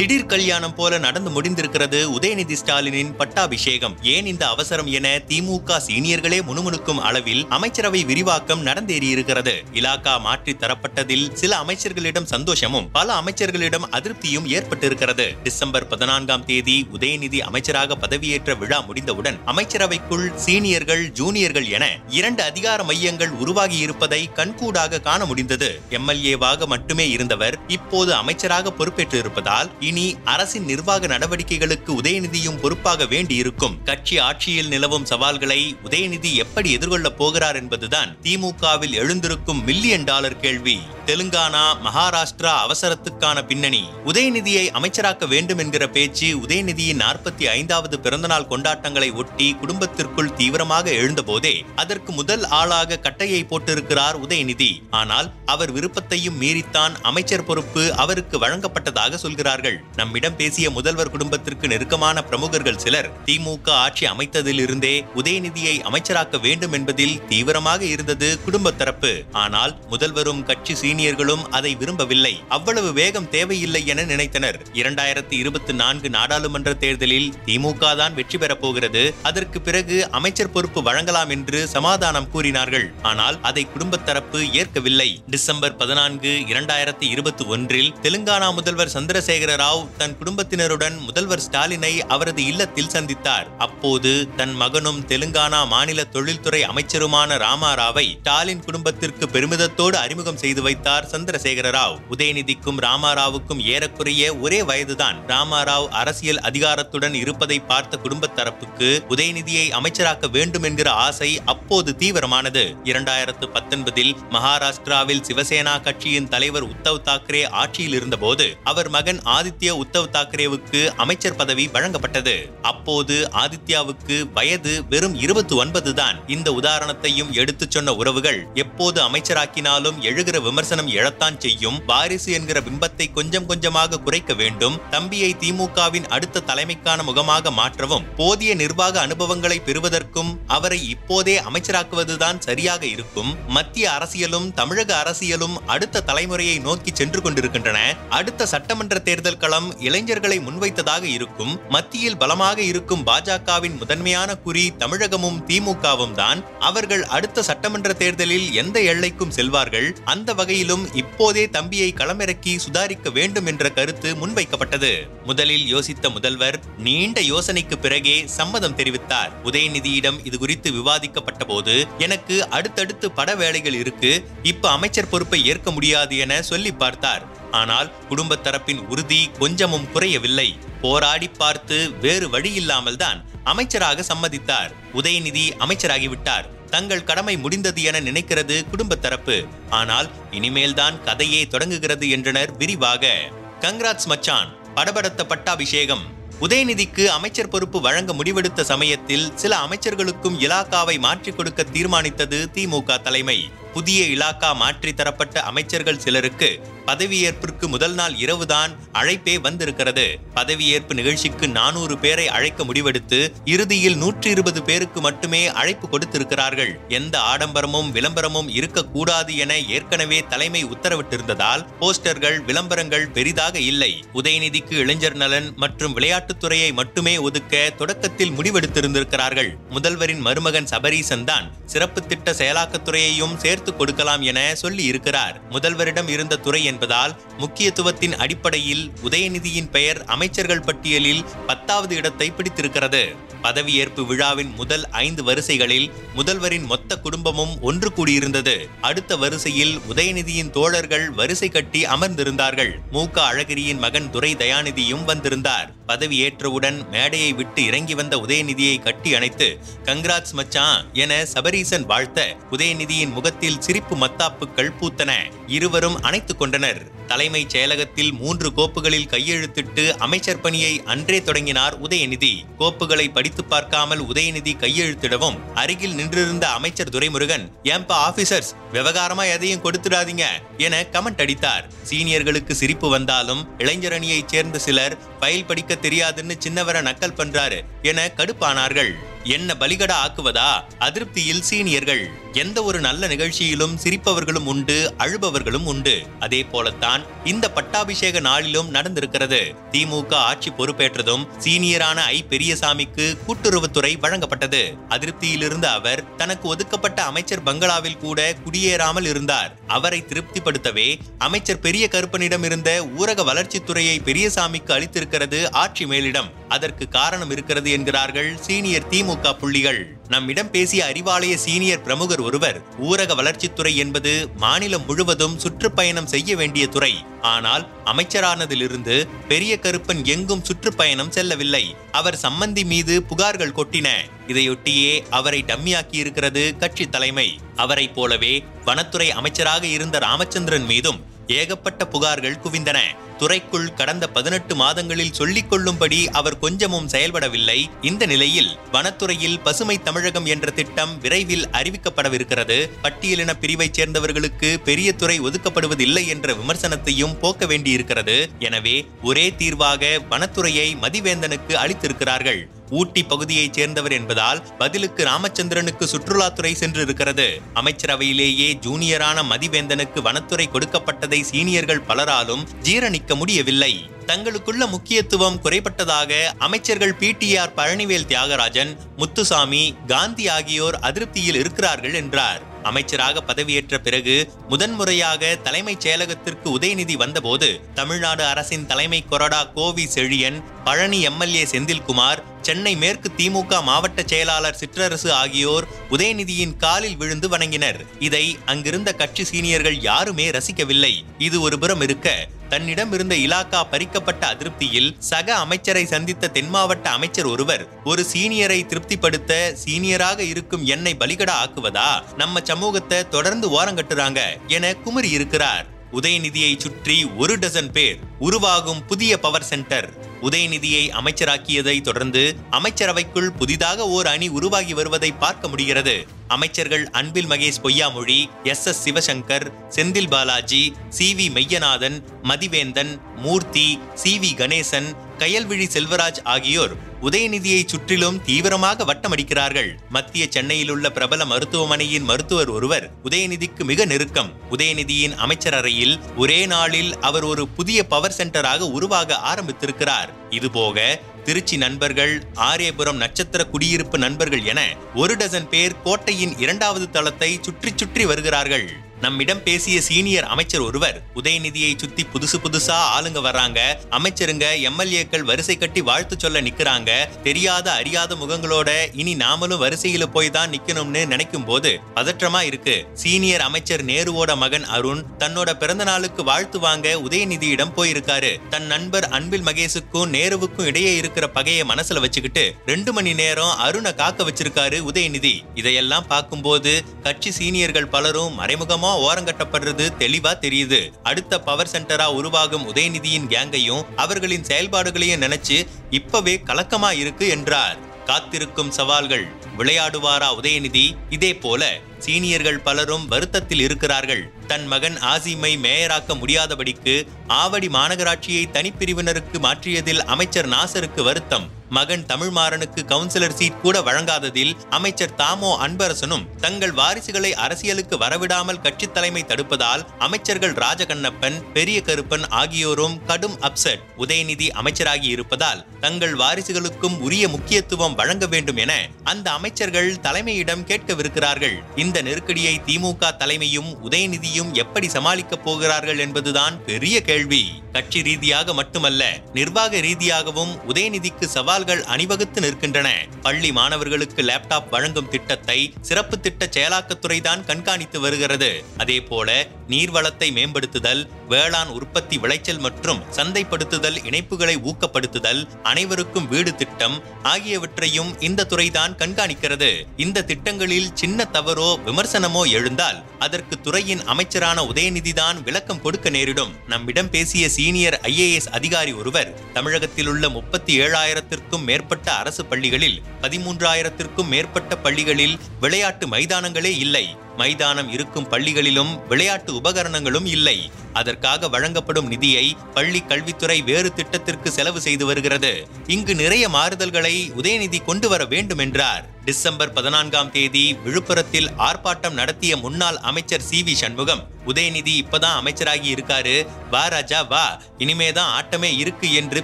திடீர் கல்யாணம் போல நடந்து முடிந்திருக்கிறது உதயநிதி ஸ்டாலினின் பட்டாபிஷேகம். ஏன் இந்த அவசரம் என திமுக சீனியர்களே முணுமுணுக்கும் அளவில் அமைச்சரவை விரிவாக்கம் நடந்தேறியிருக்கிறது. இலாக்கா மாற்றி தரப்பட்டதில் சில அமைச்சர்களிடம் சந்தோஷமும் பல அமைச்சர்களிடம் அதிருப்தியும் ஏற்பட்டிருக்கிறது. டிசம்பர் பதினான்காம் தேதி உதயநிதி அமைச்சராக பதவியேற்ற விழா முடிந்தவுடன் அமைச்சரவைக்குள் சீனியர்கள் ஜூனியர்கள் என இரண்டு அதிகார மையங்கள் உருவாகி இருப்பதை கண்கூடாக காண முடிந்தது. எம்எல்ஏவாக மட்டுமே இருந்தவர் இப்போது அமைச்சராக பொறுப்பேற்று இருப்பதால் இனி அரசின் நிர்வாக நடவடிக்கைகளுக்கு உதயநிதியும் பொறுப்பாக வேண்டியிருக்கும். கட்சி ஆட்சியில் நிலவும் சவால்களை உதயநிதி எப்படி எதிர்கொள்ளப் போகிறார் என்பதுதான் திமுகவில் எழுந்திருக்கும் மில்லியன் டாலர் கேள்வி. தெலுங்கானா மகாராஷ்டிரா அவசரத்துக்கான பின்னணி. உதயநிதியை அமைச்சராக்க வேண்டும் என்கிற பேச்சு உதயநிதியின் நாற்பத்தி ஐந்தாவது பிறந்தநாள் கொண்டாட்டங்களை ஒட்டி குடும்பத்திற்குள் தீவிரமாக எழுந்தபோதே அதற்கு முதல் ஆளாக கட்டையை போட்டிருக்கிறார் உதயநிதி. ஆனால் அவர் விருப்பத்தையும் மீறித்தான் அமைச்சர் பொறுப்பு அவருக்கு வழங்கப்பட்டதாக சொல்கிறார்கள். நம்மிடம் பேசிய முதல்வர் குடும்பத்திற்கு நெருக்கமான பிரமுகர்கள் சிலர் திமுக ஆட்சி அமைத்ததிலிருந்தே உதயநிதியை அமைச்சராக்க வேண்டும் என்பதில் தீவிரமாக இருந்தது குடும்ப தரப்பு. ஆனால் முதல்வரும் கட்சி சீனியர்களும் அதை விரும்பவில்லை. அவ்வளவு வேகம் தேவையில்லை என நினைத்தனர். இரண்டாயிரத்தி இருபத்தி நான்கு நாடாளுமன்ற தேர்தலில் திமுக தான் வெற்றி பெறப் போகிறது. அதற்கு பிறகு அமைச்சர் பொறுப்பு வழங்கலாம் என்று சமாதானம் கூறினார்கள். ஆனால் அதை குடும்ப தரப்பு ஏற்கவில்லை. டிசம்பர் பதினான்கு இரண்டாயிரத்தி இருபத்தி ஒன்றில் தெலுங்கானா முதல்வர் சந்திரசேகர ராவ் தன் குடும்பத்தினருடன் முதல்வர் ஸ்டாலினை அவரது இல்லத்தில் சந்தித்தார். அப்போது தன் மகனும் தெலுங்கானா மாநில தொழில்துறை அமைச்சருமான ராமாராவை ஸ்டாலின் குடும்பத்திற்கு பெருமிதத்தோடு அறிமுகம் செய்து வைத்தார் சந்திரசேகர ராவ். உதயநிதிக்கும் ராமாராவுக்கும் ஏறக்குறைய ஒரே வயதுதான் ராமாராவ் அரசியல் அதிகாரத்துடன் இருப்பதை பார்த்த குடும்ப தரப்புக்கு உதயநிதியை அமைச்சராக்க வேண்டும் என்கிற ஆசை அப்போது தீவிரமானது. இரண்டாயிரத்து பத்தொன்பதில் மகாராஷ்டிராவில் சிவசேனா கட்சியின் தலைவர் உத்தவ் தாக்கரே ஆட்சியில் இருந்தபோது அவர் மகன் ஆதி ஆதித்ய உத்தவ் தாக்கரேவுக்கு அமைச்சர் பதவி வழங்கப்பட்டது. அப்போது ஆதித்யாவுக்கு வயது வெறும் இருபத்தி ஒன்பது தான். இந்த உதாரணத்தையும் எடுத்துச் சொன்ன உறவுகள் எப்போது அமைச்சராக்கினாலும் எழுகிற விமர்சனம் எழத்தான் செய்யும். வாரிசு என்கிற பிம்பத்தை கொஞ்சம் கொஞ்சமாக குறைக்க வேண்டும். தம்பியை திமுகவின் அடுத்த தலைமைக்கான முகமாக மாற்றவும் போதிய நிர்வாக அனுபவங்களை பெறுவதற்கும் அவரை இப்போதே அமைச்சராக்குவதுதான் சரியாக இருக்கும். மத்திய அரசியலும் தமிழக அரசியலும் அடுத்த தலைமுறையை நோக்கி சென்று கொண்டிருக்கின்றன. அடுத்த சட்டமன்ற தேர்தல் களம் இளைஞர்களை முன்வைத்ததாக இருக்கும் மத்தியில் பலமாக இருக்கும் பாஜகவின் முதன்மையான குறி தமிழகமும் திமுகவும் தான் அவர்கள் அடுத்த சட்டமன்ற தேர்தலில் எந்த எல்லைக்கும் செல்வார்கள் அந்த வகையிலும் இப்போதே தம்பியை களமிறக்கி சுதாரிக்க வேண்டும் என்ற கருத்து முன்வைக்கப்பட்டது. முதலில் யோசித்த முதல்வர் நீண்ட யோசனைக்கு பிறகே சம்மதம் தெரிவித்தார். உதயநிதியிடம் இது குறித்து விவாதிக்கப்பட்ட போது எனக்கு அடுத்தடுத்து பட வேலைகள் இருக்கு இப்ப அமைச்சர் பொறுப்பை ஏற்க முடியாது என சொல்லி பார்த்தார். ஆனால் குடும்ப தரப்பின் உறுதி கொஞ்சமும் குறையவில்லை. போராடி பார்த்து வேறு வழி இல்லாமல் தான் அமைச்சராக சம்மதித்தார். உதயநிதி அமைச்சராகிவிட்டார். தங்கள் கடமை முடிந்தது என நினைக்கிறது குடும்ப தரப்பு. ஆனால் இனிமேல்தான் கதையே தொடங்குகிறது என்றனர் விரிவாக. கங்ராட்ஸ் மச்சான் படபடத்த பட்டாபிஷேகம். உதயநிதிக்கு அமைச்சர் பொறுப்பு வழங்க முடிவெடுத்த சமயத்தில் சில அமைச்சர்களுக்கும் இலாக்காவை மாற்றிக் கொடுக்க தீர்மானித்தது திமுக தலைமை. புதிய இலாக்கா மாற்றி தரப்பட்ட அமைச்சர்கள் சிலருக்கு பதவியேற்பிற்கு முதல் நாள் இரவுதான் அழைப்பே வந்திருக்கிறது. பதவியேற்பு நிகழ்ச்சிக்கு நானூறு பேரை அழைக்க முடிவெடுத்து இறுதியில் நூற்றி இருபது பேருக்கு மட்டுமே அழைப்பு கொடுத்திருக்கிறார்கள். எந்த ஆடம்பரமும் விளம்பரமும் இருக்கக்கூடாது என ஏற்கனவே தலைமை உத்தரவிட்டிருந்ததால் போஸ்டர்கள் விளம்பரங்கள் பெரிதாக இல்லை. உதயநிதிக்கு இளைஞர் நலன் மற்றும் விளையாட்டுத்துறையை மட்டுமே ஒதுக்க தொடக்கத்தில் முடிவெடுத்திருந்திருக்கிறார்கள். முதல்வரின் மருமகன் சபரீசன் தான் சிறப்பு திட்ட செயலாக்கத்துறையையும் சேர்த்து கொடுக்கலாம் என சொல்லி இருக்கிறார். முதல்வரிடம் இருந்த துறை என்பதால் முக்கியத்துவத்தின் அடிப்படையில் உதயநிதியின் பெயர் அமைச்சர்கள் பட்டியலில் பத்தாவது இடத்தை பிடித்திருக்கிறது. பதவியேற்பு விழாவின் முதல் ஐந்து வரிசைகளில் முதல்வரின் மொத்த குடும்பமும் ஒன்று கூடியிருந்தது. அடுத்த வரிசையில் உதயநிதியின் தோழர்கள் வரிசை கட்டி அமர்ந்திருந்தார்கள். மு க அழகிரியின் மகன் துரை தயாநிதியும் வந்திருந்தார். பதவி ஏற்றவுடன் மேடையை விட்டு இறங்கி வந்த உதயநிதியை கட்டி அணைத்து கங்ராட்ஸ் மச்சான் என சபரீசன் வாழ்த்த உதயநிதியின் முகத்தில் சிரிப்பு மத்தாப்புகள் பூத்தன. இருவரும் அணைத்துக் கொண்டனர். தலைமைச் செயலகத்தில் மூன்று கோப்புகளில் கையெழுத்திட்டு அமைச்சர் பணியை அன்றே தொடங்கினார் உதயநிதி. கோப்புகளை படித்து பார்க்காமல் உதயநிதி கையெழுத்திடவும் அருகில் நின்றிருந்த அமைச்சர் துரைமுருகன் ஏம்பா ஆபீசர்ஸ் விவகாரமா எதையும் கொடுத்துடாதீங்க என கமெண்ட் அடித்தார். சீனியர்களுக்கு சிரிப்பு வந்தாலும் இளைஞரணியைச் சேர்ந்த சிலர் ஃபைல் படிக்க தெரியாதுன்னு சின்னவரை நக்கல் பண்றாரு என கடுப்பானார்கள். என்ன பலிகடா ஆக்குவதா? அதிருப்தியில் சீனியர்கள். எந்த ஒரு நல்ல நிகழ்ச்சியிலும் சிரிப்பவர்களும் உண்டு அழுபவர்களும் உண்டு. அதே போலத்தான் இந்த பட்டாபிஷேக நாளிலும் நடந்திருக்கிறது. திமுக ஆட்சி பொறுப்பேற்றதும் சீனியரான ஐ. பெரியசாமிக்கு கூட்டுறவுத்துறை வழங்கப்பட்டது. அதிருப்தியிலிருந்த அவர் தனக்கு ஒதுக்கப்பட்ட அமைச்சர் பங்களாவில் கூட குடியேறாமல் இருந்தார். அவரை திருப்திப்படுத்தவே அமைச்சர் பெரிய கருப்பனிடம் இருந்த ஊரக வளர்ச்சித்துறையை பெரியசாமிக்கு அளித்திருக்கிறது ஆட்சி மேலிடம். அதற்கு காரணம் இருக்கிறது என்கிறார்கள் சீனியர் திமுக புள்ளிகள். நம்மிடம் பேசிய அறிவாலய சீனியர் பிரமுகர் ஒருவர் ஊரக வளர்ச்சித்துறை என்பது மாநிலம் முழுவதும் சுற்றுப்பயணம் செய்ய வேண்டிய துறை. ஆனால் அமைச்சரானதிலிருந்து பெரிய கருப்பன் எங்கும் சுற்றுப்பயணம் செல்லவில்லை. அவர் சம்மந்தி மீது புகார்கள் கொட்டின. இதையொட்டியே அவரை டம்மியாக்கி இருக்கிறது கட்சி தலைமை. அவரைப் போலவே வனத்துறை அமைச்சராக இருந்த ராமச்சந்திரன் மீதும் ஏகப்பட்ட புகார்கள் குவிந்தன. துறைக்குள் கடந்த பதினெட்டு மாதங்களில் சொல்லிக் கொள்ளும்படி அவர் கொஞ்சமும் செயல்படவில்லை. இந்த நிலையில் வனத்துறையில் பசுமை தமிழகம் என்ற திட்டம் விரைவில் அறிவிக்கப்படவிருக்கிறது. பட்டியலின பிரிவைச் சேர்ந்தவர்களுக்கு பெரிய துறை ஒதுக்கப்படுவதில்லை என்ற விமர்சனத்தையும் போக்க வேண்டியிருக்கிறது. எனவே ஒரே தீர்வாக வனத்துறையை மதிவேந்தனுக்கு அளித்திருக்கிறார்கள். ஊட்டி பகுதியைச் சேர்ந்தவர் என்பதால் பதிலுக்கு ராமச்சந்திரனுக்கு சுற்றுலாத்துறை சென்றிருக்கிறது. அமைச்சரவையிலேயே ஜூனியரான மதிவேந்தனுக்கு வனத்துறை கொடுக்கப்பட்டதை சீனியர்கள் பலராலும் ஜீரணிக்க முடியவில்லை. தங்களுக்குள்ள முக்கியத்துவம் குறைபட்டதாக அமைச்சர்கள் பிடிஆர் பழனிவேல் தியாகராஜன் முத்துசாமி காந்தி ஆகியோர் அதிருப்தியில் இருக்கிறார்கள் என்றார். அமைச்சராக பதவியேற்ற பிறகு முதன்முறையாக தலைமைச் செயலகத்திற்கு உதயநிதி வந்தபோது தமிழ்நாடு அரசின் தலைமை கொறடா கோவி செழியன் பழனி எம்எல்ஏ செந்தில்குமார் சென்னை மேற்கு திமுக மாவட்ட செயலாளர் சிற்றரசு ஆகியோர் உதயநிதியின் காலில் விழுந்து வணங்கினர். இதை அங்கிருந்த கட்சி சீனியர்கள் யாருமே ரசிக்கவில்லை. இது ஒருபுறம் இருக்க தன்னிடம் இருந்த இலாக்கா பறிக்கப்பட்ட அதிருப்தியில் சக அமைச்சரை சந்தித்த தென் மாவட்ட அமைச்சர் ஒருவர் ஒரு சீனியரை திருப்திப்படுத்த சீனியராக இருக்கும் என்னை பலிகடா ஆக்குவதா? நம்ம சமூகத்தை தொடர்ந்து ஓரங்கட்டுறாங்க என குமரி இருக்கிறார். உதயநிதியை சுற்றி ஒரு டசன் பேர் உருவாகும் புதிய பவர் சென்டர் உதயநிதியை அமைச்சராக்கியதை தொடர்ந்து அமைச்சரவைக்குள் புதிதாக ஓர் அணி உருவாகி வருவதை பார்க்க முடிகிறது. அமைச்சர்கள் Anbil Mahesh Poyyamozhi S. S. Sivasankar Senthil Balaji C. V. Meyyanathan Mathiventhan Moorthy C. V. Ganesan Kayalvizhi Selvaraj ஆகியோர் உதயநிதியை சுற்றிலும் தீவிரமாக வட்டமடிக்கிறார்கள். மத்திய சென்னையில் உள்ள பிரபல மருத்துவமனையின் மருத்துவர் ஒருவர் உதயநிதிக்கு மிக நெருக்கம். உதயநிதியின் அமைச்சரறையில் ஒரே நாளில் அவர் ஒரு புதிய பவர் சென்டராக உருவாக ஆரம்பித்திருக்கிறார். இதுபோக திருச்சி நண்பர்கள் ஆரியபுரம் நட்சத்திர குடியிருப்பு நண்பர்கள் என ஒரு டசன் பேர் கோட்டையின் இரண்டாவது தளத்தை சுற்றி சுற்றி வருகிறார்கள். நம்மிடம் பேசிய சீனியர் அமைச்சர் ஒருவர் உதயநிதியை சுத்தி புதுசு புதுசா ஆளுங்க வர்றாங்க. அமைச்சருங்க எம்எல்ஏக்கள் வரிசை கட்டி வாழ்த்து சொல்ல நிக்கிறாங்க. தெரியாத அறியாத முகங்களோட இனி நாமளும் வரிசையில போய் தான் நிக்கணும்னு நினைக்கும் போது பதற்றமா இருக்கு. சீனியர் அமைச்சர் நேருவோட மகன் அருண் தன்னோட பிறந்த நாளுக்கு வாழ்த்து வாங்க உதயநிதியிடம் போயிருக்காரு. தன் நண்பர் அன்பில் மகேஷுக்கும் நேருவுக்கும் இடையே இருக்கிற பகையை மனசுல வச்சுக்கிட்டு ரெண்டு மணி நேரம் அருணை காக்க வச்சிருக்காரு உதயநிதி. இதையெல்லாம் பார்க்கும்போது கட்சி சீனியர்கள் பலரும் மறைமுகமா ஓரங்கட்டப்படுறது தெளிவா தெரியுது. அடுத்த பவர் சென்டரா உருவாகும் உதயநிதியின் கேங்கையும் அவர்களின் செயல்பாடுகளையும் நினைச்சு இப்பவே கலக்கமா இருக்கு என்றார். காத்திருக்கும் சவால்கள். விளையாடுவாரா உதயநிதி? இதே போல சீனியர்கள் பலரும் வருத்தத்தில் இருக்கிறார்கள். தன் மகன் ஆசிமை மேயராக்க முடியாதபடிக்கு ஆவடி மாநகராட்சியை தனிப்பிரிவினருக்கு மாற்றியதில் அமைச்சர் நாசருக்கு வருத்தம். மகன் தமிழ்மாறனுக்கு கவுன்சிலர் சீட் கூட வழங்காததில் அமைச்சர் தாமோ அன்பரசனும் தங்கள் வாரிசுகளை அரசியலுக்கு வரவிடாமல் கட்சி தலைமை தடுப்பதால் அமைச்சர்கள் ராஜகண்ணப்பன் பெரிய கருப்பன் ஆகியோரும் கடும் அப்செட். உதயநிதி அமைச்சராகி இருப்பதால் தங்கள் வாரிசுகளுக்கும் உரிய முக்கியத்துவம் வழங்க வேண்டும் என அந்த அமைச்சர்கள் தலைமையிடம் கேட்கவிருக்கிறார்கள். இந்த நெருக்கடியை திமுக தலைமையும் உதயநிதியும் எப்படி சமாளிக்கப் போகிறார்கள் என்பதுதான் பெரிய கேள்வி. கட்சி ரீதியாக மட்டுமல்ல நிர்வாக ரீதியாகவும் உதயநிதிக்கு சவால் சவால்கள் அணிவகுத்து நிற்கின்றன. பள்ளி மாணவர்களுக்கு லேப்டாப் வழங்கும் திட்டத்தை சிறப்பு திட்ட செயலாக்கத்துறை தான் கண்காணித்து வருகிறது. அதே போல நீர்வளத்தை மேம்படுத்துதல் வேளாண் உற்பத்தி விளைச்சல் மற்றும் சந்தைப்படுத்துதல் இணைப்புகளை ஊக்கப்படுத்துதல் அனைவருக்கும் வீடு திட்டம் ஆகியவற்றையும் இந்த துறைதான் கண்காணிக்கிறது. இந்த திட்டங்களில் சின்ன தவறோ விமர்சனமோ எழுந்தால் அதற்கு துறையின் அமைச்சரான உதயநிதிதான் விளக்கம் கொடுக்க நேரிடும். நம்மிடம் பேசிய சீனியர் ஐஏஎஸ் அதிகாரி ஒருவர் தமிழகத்தில் உள்ள முப்பத்தி ஏழாயிரத்திற்கும் மேற்பட்ட அரசு பள்ளிகளில் பதிமூன்றாயிரத்திற்கும் மேற்பட்ட பள்ளிகளில் விளையாட்டு மைதானங்களே இல்லை. மைதானம் இருக்கும் பள்ளிகளிலும் விளையாட்டு உபகரணங்களும் இல்லை. அதற்காக வழங்கப்படும் நிதியை பள்ளி கல்வித்துறை வேறு திட்டத்திற்கு செலவு செய்து வருகிறது. இங்கு நிறைய மாறுதல்களை உதயநிதி கொண்டு வர வேண்டும் என்றார் டிசம்பர் பதினான்காம் தேதி விழுப்புரத்தில் ஆர்ப்பாட்டம் நடத்திய முன்னாள் அமைச்சர் சி வி சண்முகம் உதயநிதி இப்பதான் அமைச்சராகி இருக்காரு வா ராஜா வா. இனிமேதான் ஆட்டமே இருக்கு என்று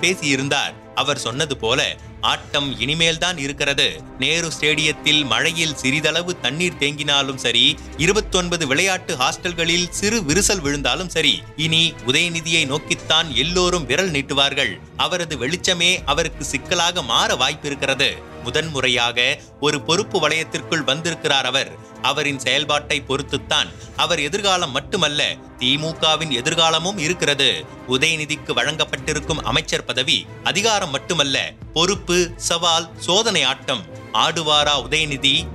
பேசியிருந்தார். அவர் சொன்னது போல ஆட்டம் இனிமேல்தான் இருக்கிறது. நேரு ஸ்டேடியத்தில் மழையில் சிறிதளவு தண்ணீர் தேங்கினாலும் சரி இருபத்தொன்பது விளையாட்டு ஹாஸ்டல்களில் சிறு விரிசல் விழுந்தாலும் சரி இனி உதயநிதியை நோக்கித்தான் எல்லோரும் விரல் நீட்டுவார்கள். அவரது வெளிச்சமே அவருக்கு சிக்கலாக மாற வாய்ப்பிருக்கிறது. முதன்முறையாக ஒரு பொறுப்பு வளையத்திற்குள் வந்திருக்கிறார் அவர். அவரின் செயல்பாட்டை பொறுத்துத்தான் அவர் எதிர்காலம் மட்டுமல்ல திமுகவின் எதிர்காலமும் இருக்கிறது. உதயநிதிக்கு வழங்கப்பட்டிருக்கும் அமைச்சர் பதவி அதிகாரம் மட்டுமல்ல பொறுப்பு சவால் சோதனை ஆட்டம். ஆடுவாரா உதயநிதி?